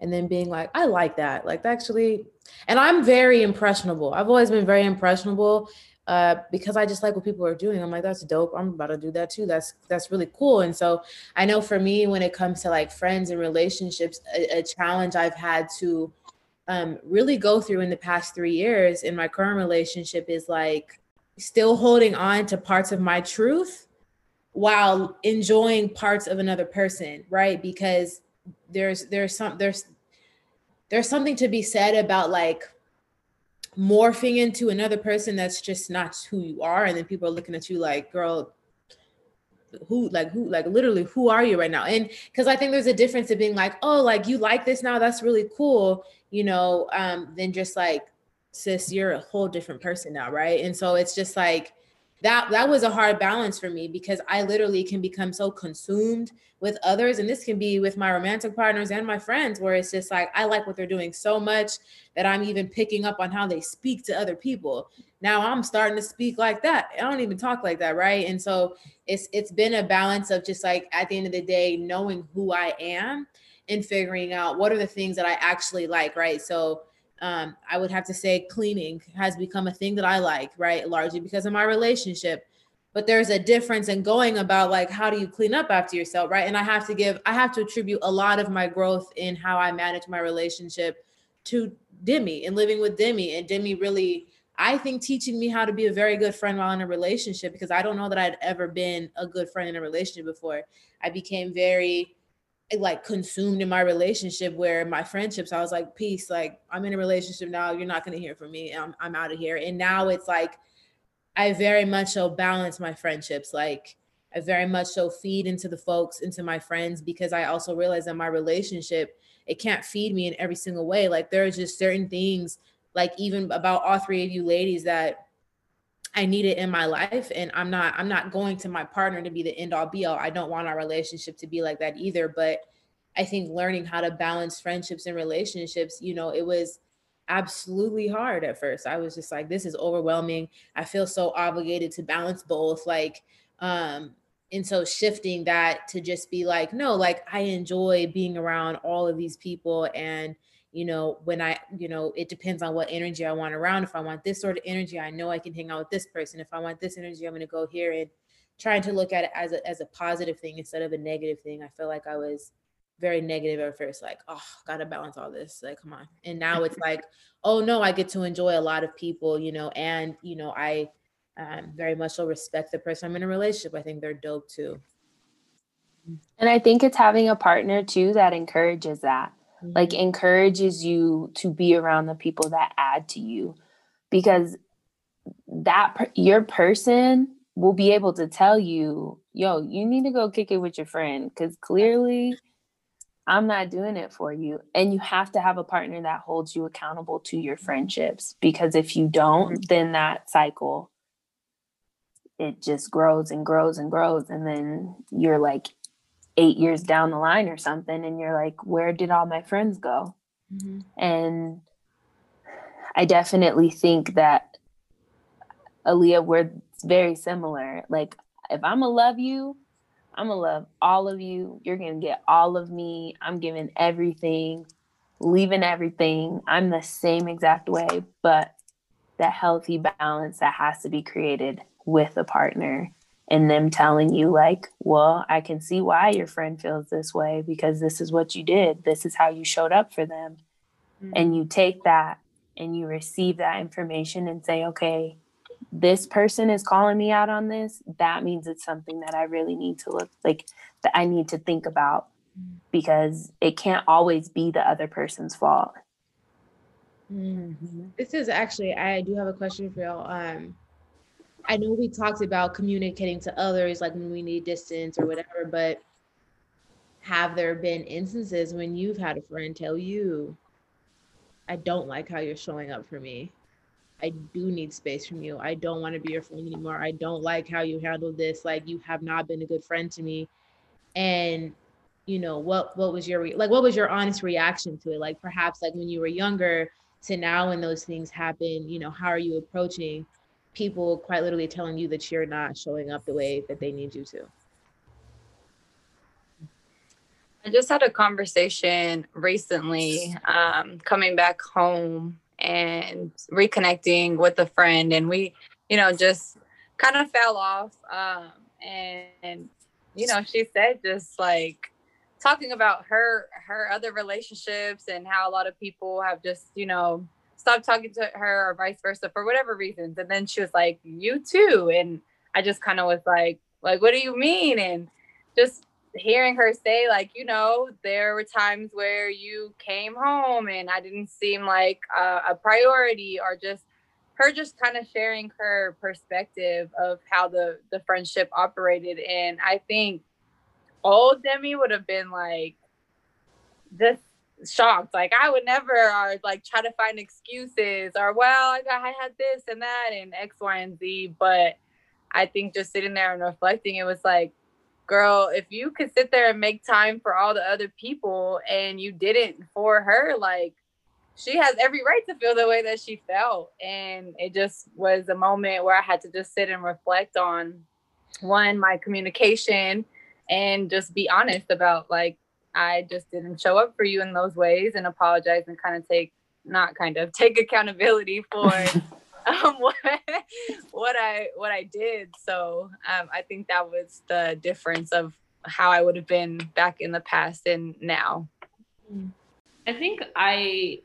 and then being like, I like that. Like actually, and I'm very impressionable. I've always been very impressionable uh, because I just like what people are doing. I'm like, that's dope. I'm about to do that too. That's that's really cool. And so I know for me, when it comes to like friends and relationships, a, a challenge I've had to um, really go through in the past three years in my current relationship is like still holding on to parts of my truth while enjoying parts of another person right because there's there's some there's there's something to be said about like morphing into another person that's just not who you are and then people are looking at you like girl who like who like literally who are you right now? And because i think there's a difference of being like oh like you like this now that's really cool you know um than just like sis you're a whole different person now right? And so it's just like that that was a hard balance for me because I literally can become so consumed with others and this can be with my romantic partners and my friends where it's just like I like what they're doing so much that I'm even picking up on how they speak to other people. Now I'm starting to speak like that. I don't even talk like that, right? And so it's it's been a balance of just like at the end of the day knowing who I am and figuring out what are the things that I actually like, right? So um, I would have to say cleaning has become a thing that I like, right? Largely because of my relationship. but there's a difference in going about like how do you clean up after yourself right and i have to give i have to attribute a lot of my growth in how i manage my relationship to demi and living with demi and demi really i think teaching me how to be a very good friend while in a relationship because i don't know that i'd ever been a good friend in a relationship before i became very like consumed in my relationship where my friendships i was like peace like i'm in a relationship now you're not going to hear from me i'm, I'm out of here and now it's like I very much so balance my friendships. Like I very much so feed into the folks, into my friends, because I also realize that my relationship, it can't feed me in every single way. Like there are just certain things, like even about all three of you ladies that I need it in my life. And I'm not, I'm not going to my partner to be the end all be all. I don't want our relationship to be like that either. But I think learning how to balance friendships and relationships, you know, it was absolutely hard at first. I was just like, this is overwhelming. I feel so obligated to balance both. Like, um, and so shifting that to just be like, no, like I enjoy being around all of these people. And, you know, when I, you know, it depends on what energy I want around. If I want this sort of energy, I know I can hang out with this person. If I want this energy, I'm going to go here and trying to look at it as a, as a positive thing instead of a negative thing. I feel like I was very negative at first, like, oh, gotta balance all this. Like, come on. And now it's like, oh no, I get to enjoy a lot of people, you know, and you know, I um, very much so respect the person I'm in a relationship. I think they're dope too. And I think it's having a partner too that encourages that. Like encourages you to be around the people that add to you because that per- your person will be able to tell you, yo, you need to go kick it with your friend because clearly I'm not doing it for you. And you have to have a partner that holds you accountable to your friendships because if you don't, mm-hmm. then that cycle it just grows and grows and grows and then you're like 8 years down the line or something and you're like where did all my friends go? Mm-hmm. And I definitely think that Aaliyah we're very similar. Like if I'm gonna love you, I'm gonna love all of you. You're gonna get all of me. I'm giving everything, leaving everything. I'm the same exact way, but that healthy balance that has to be created with a partner and them telling you like well i can see why your friend feels this way because this is what you did this is how you showed up for them mm-hmm. and you take that and you receive that information and say okay this person is calling me out on this, that means it's something that I really need to look like that I need to think about because it can't always be the other person's fault. Mm-hmm. This is actually, I do have a question for y'all. Um, I know we talked about communicating to others, like when we need distance or whatever, but have there been instances when you've had a friend tell you, I don't like how you're showing up for me? I do need space from you. I don't want to be your friend anymore. I don't like how you handled this. Like you have not been a good friend to me. And you know, what what was your like what was your honest reaction to it? Like perhaps like when you were younger to now when those things happen, you know, how are you approaching people quite literally telling you that you're not showing up the way that they need you to? I just had a conversation recently um, coming back home and reconnecting with a friend and we you know just kind of fell off um and, you know she said just like talking about her her other relationships and how a lot of people have just you know stopped talking to her or vice versa for whatever reasons. And then she was like you too. And i just kind of was like like what do you mean? And just hearing her say like you know there were times where you came home and i didn't seem like a, a priority or just her just kind of sharing her perspective of how the the friendship operated. And i think old demi would have been like just shocked like i would never or like try to find excuses or well I, got, I had this and that and x y and z but i think just sitting there and reflecting it was like girl, if you could sit there and make time for all the other people and you didn't for her, like she has every right to feel the way that she felt. And it just was a moment where I had to just sit and reflect on one, my communication and just be honest about like, I just didn't show up for you in those ways and apologize and kind of take, not kind of take accountability for um, what, what I what I did. So um, I think that was the difference of how I would have been back in the past and now. I think I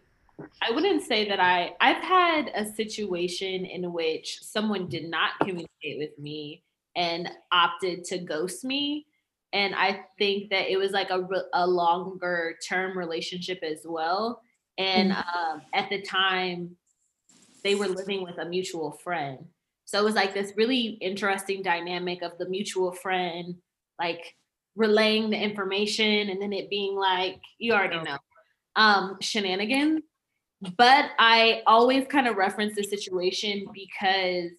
I wouldn't say that I I've had a situation in which someone did not communicate with me and opted to ghost me and I think that it was like a, a longer term relationship as well. And mm-hmm. um, at the time they were living with a mutual friend. So it was like this really interesting dynamic of the mutual friend like relaying the information and then it being like you already know um shenanigans. But I always kind of reference the situation because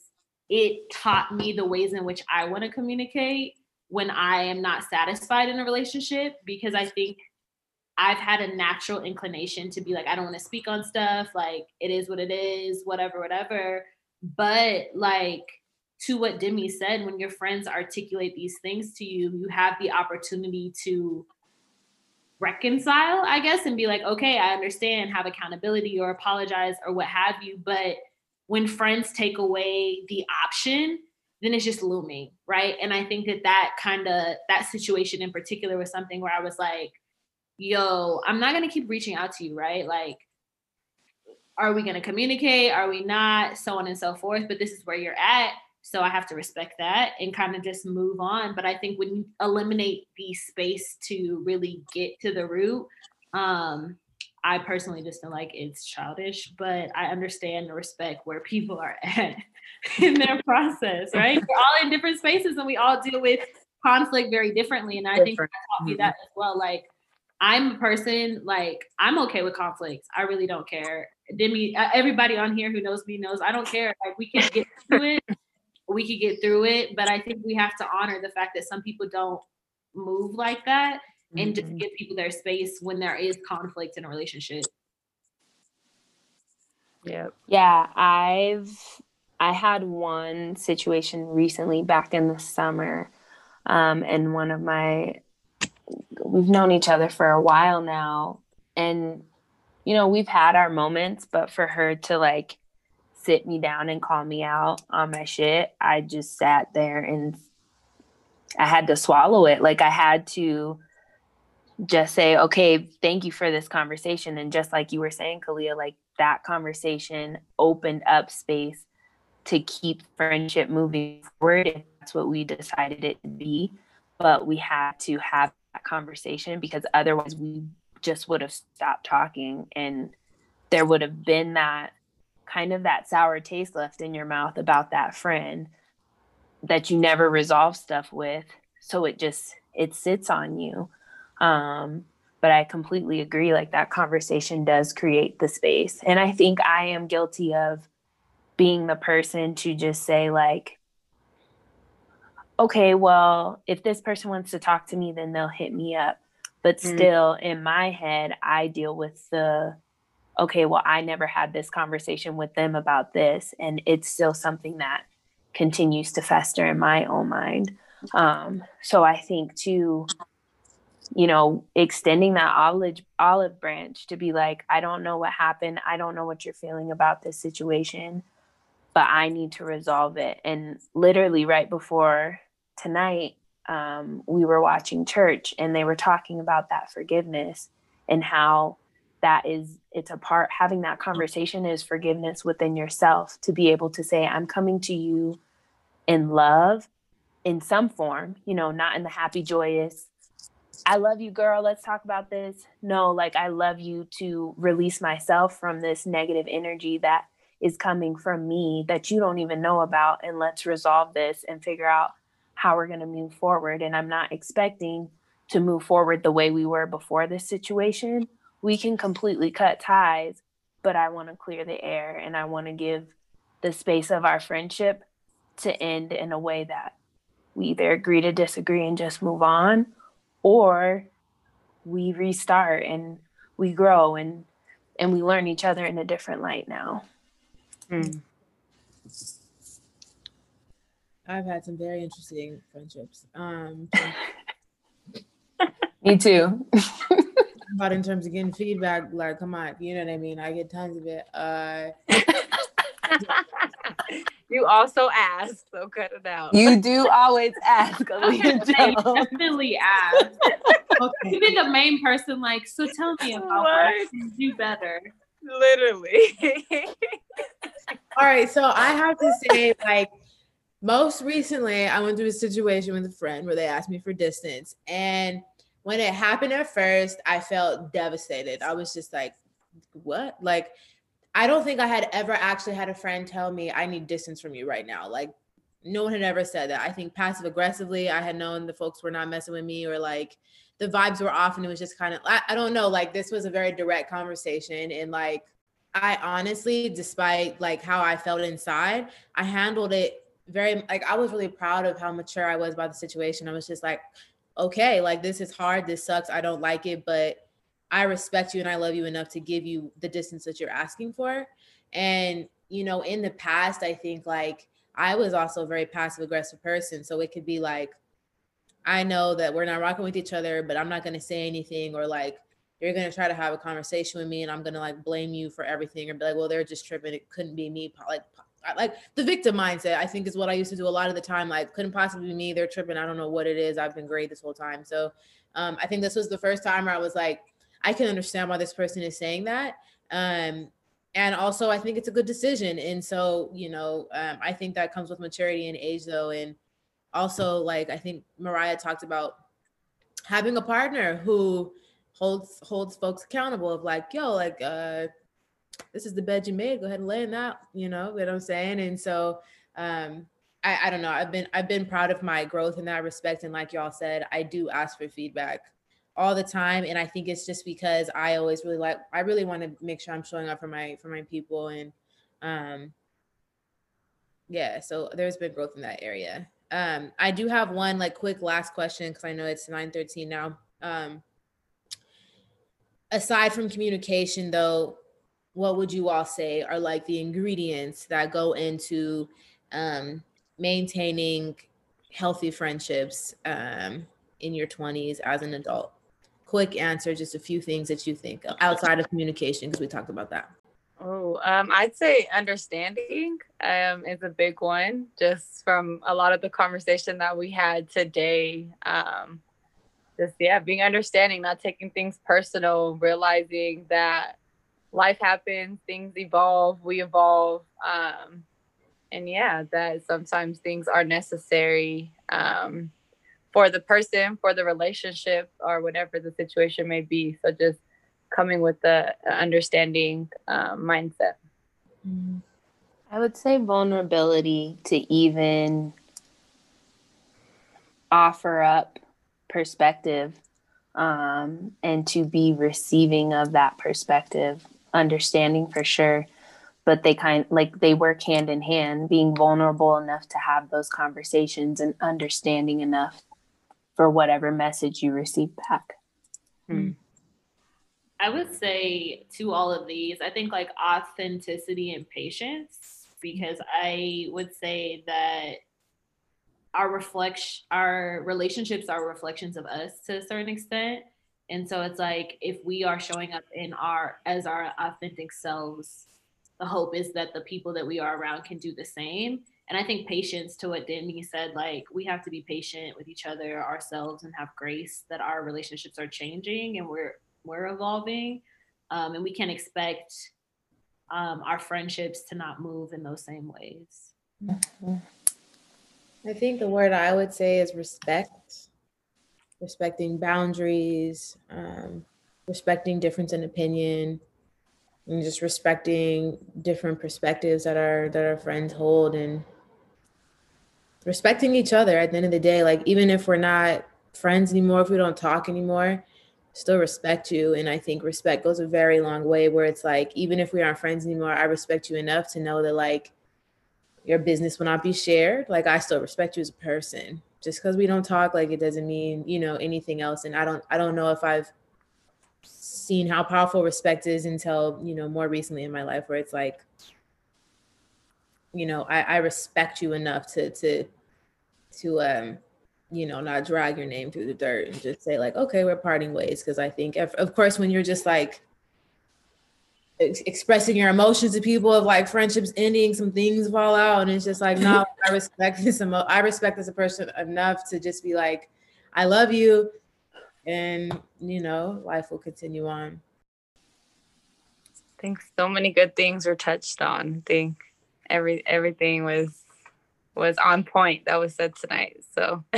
it taught me the ways in which I want to communicate when I am not satisfied in a relationship because I think I've had a natural inclination to be like, I don't want to speak on stuff, like it is what it is, whatever, whatever. But like to what Demi said, when your friends articulate these things to you, you have the opportunity to reconcile, I guess, and be like, okay, I understand, have accountability or apologize or what have you. But when friends take away the option, then it's just looming, right? And I think that that kind of that situation in particular was something where I was like, yo, I'm not gonna keep reaching out to you, right? Like, are we gonna communicate? Are we not? So on and so forth. But this is where you're at. So I have to respect that and kind of just move on. But I think when you eliminate the space to really get to the root, um, I personally just feel like it's childish, but I understand and respect where people are at in their process, right? We're all in different spaces and we all deal with conflict very differently. And I think that taught me that as well. Like, I'm a person, like, I'm okay with conflicts. I really don't care. Demi, everybody on here who knows me knows I don't care. Like, we can get through it we could get through it. But I think we have to honor the fact that some people don't move like that mm-hmm. and just mm-hmm. give people their space when there is conflict in a relationship. Yeah. Yeah, I've I had one situation recently back in the summer. Um, and one of my we've known each other for a while now and you know we've had our moments but for her to like sit me down and call me out on my shit, I just sat there and I had to swallow it. Like I had to just say, okay, thank you for this conversation. And just like you were saying, Kalia, like that conversation opened up space to keep friendship moving forward if that's what we decided it to be. But we had to have that conversation because otherwise we just would have stopped talking and there would have been that kind of that sour taste left in your mouth about that friend that you never resolve stuff with so it just it sits on you um but i completely agree like that conversation does create the space and i think i am guilty of being the person to just say like okay well if this person wants to talk to me then they'll hit me up but mm. still in my head i deal with the okay, well, I never had this conversation with them about this. And it's still something that continues to fester in my own mind. Um, so I think too, you know, extending that olive olive branch to be like, I don't know what happened. I don't know what you're feeling about this situation, but I need to resolve it. And literally right before tonight, um, we were watching church and they were talking about that forgiveness and how that is it's a part having that conversation is forgiveness within yourself to be able to say i'm coming to you in love in some form you know not in the happy joyous i love you girl. Let's talk about this. No like i love you to release myself from this negative energy that is coming from me that you don't even know about and let's resolve this and figure out how we're going to move forward. And i'm not expecting to move forward the way we were before this situation. We can completely cut ties, but I want to clear the air and I want to give the space of our friendship to end in a way that we either agree to disagree and just move on or we restart and we grow and and we learn each other in a different light now. Mm. I've had some very interesting friendships. Um, Me too. but in terms of getting feedback, like come on, you know what I mean? I get tons of it. Uh You also ask, so cut it out. You do always ask. definitely ask. okay. Even the main person, like, so tell me about what I can do better. Literally. All right, so I have to say, like, most recently, I went through a situation with a friend where they asked me for distance, and when it happened at first, I felt devastated. I was just like, "What?" Like I don't think I had ever actually had a friend tell me I need distance from you right now. Like no one had ever said that. I think passive aggressively, I had known the folks were not messing with me or like the vibes were off and it was just kind of I, I don't know, like this was a very direct conversation and like I honestly, despite like how I felt inside, I handled it very like I was really proud of how mature I was about the situation. I was just like, okay, like this is hard, this sucks, I don't like it, but I respect you and I love you enough to give you the distance that you're asking for. And, you know, in the past, I think like I was also a very passive aggressive person. So it could be like, I know that we're not rocking with each other, but I'm not going to say anything or like, you're going to try to have a conversation with me and I'm going to like blame you for everything or be like, well, they're just tripping. It couldn't be me. Like, like the victim mindset, I think is what I used to do a lot of the time. Like, couldn't possibly be me. They're tripping. I don't know what it is. I've been great this whole time. So um, I think this was the first time where I was like, I can understand why this person is saying that. Um, and also, I think it's a good decision. And so, you know, um, I think that comes with maturity and age, though. And also, like I think Mariah talked about having a partner who holds holds folks accountable of like, yo, like, uh, this is the bed you made. Go ahead and lay in that. You know what I'm saying? And so, um, I, I don't know. I've been I've been proud of my growth in that respect. And like y'all said, I do ask for feedback all the time and i think it's just because i always really like i really want to make sure i'm showing up for my for my people and um yeah so there's been growth in that area. Um i do have one like quick last question because i know it's 9 13 now. Um aside from communication though what would you all say are like the ingredients that go into um maintaining healthy friendships um in your 20s as an adult quick answer, just a few things that you think outside of communication, because we talked about that. Oh, um, I'd say understanding um, is a big one, just from a lot of the conversation that we had today. Um, just, yeah, being understanding, not taking things personal, realizing that life happens, things evolve, we evolve. Um, and yeah, that sometimes things are necessary. For the person, for the relationship, or whatever the situation may be. So just coming with the understanding um, mindset. I would say vulnerability to even offer up perspective um, and to be receiving of that perspective, understanding for sure. But they kind like they work hand in hand, being vulnerable enough to have those conversations and understanding enough for whatever message you receive back. Hmm. I would say to all of these, I think like authenticity and patience, because I would say that our reflection, our relationships are reflections of us to a certain extent. And so it's like if we are showing up in our as our authentic selves, the hope is that the people that we are around can do the same and I think patience to what Danny said, like we have to be patient with each other, ourselves, and have grace that our relationships are changing and we're we're evolving, um, and we can expect um, our friendships to not move in those same ways. Mm-hmm. I think the word I would say is respect, respecting boundaries, um, respecting difference in opinion, and just respecting different perspectives that our that our friends hold and respecting each other at the end of the day. Like even if we're not friends anymore if we don't talk anymore still respect you. And i think respect goes a very long way where it's like even if we aren't friends anymore i respect you enough to know that like your business will not be shared. Like i still respect you as a person. Just because we don't talk like it doesn't mean you know anything else. And i don't i don't know if i've seen how powerful respect is until you know more recently in my life where it's like you know, I, I respect you enough to to to um you know not drag your name through the dirt and just say like okay we're parting ways because i think if, of course when you're just like expressing your emotions to people of like friendships ending, some things fall out, and it's just like, no, I respect this. Emo- I respect this person enough to just be like, I love you, and you know, life will continue on. I think so many good things were touched on. I think every everything was was on point that was said tonight. So.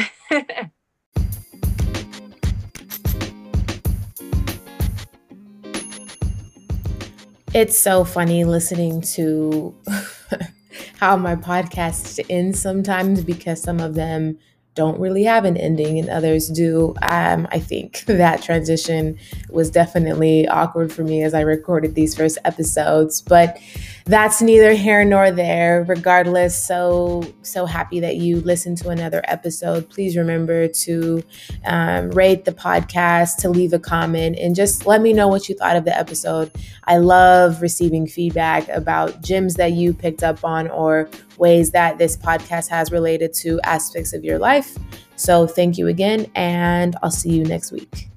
it's so funny listening to how my podcasts end sometimes because some of them don't really have an ending and others do. Um, I think that transition was definitely awkward for me as I recorded these first episodes, but that's neither here nor there. Regardless, so so happy that you listened to another episode. Please remember to um, rate the podcast, to leave a comment, and just let me know what you thought of the episode. I love receiving feedback about gems that you picked up on or ways that this podcast has related to aspects of your life. So thank you again, and I'll see you next week.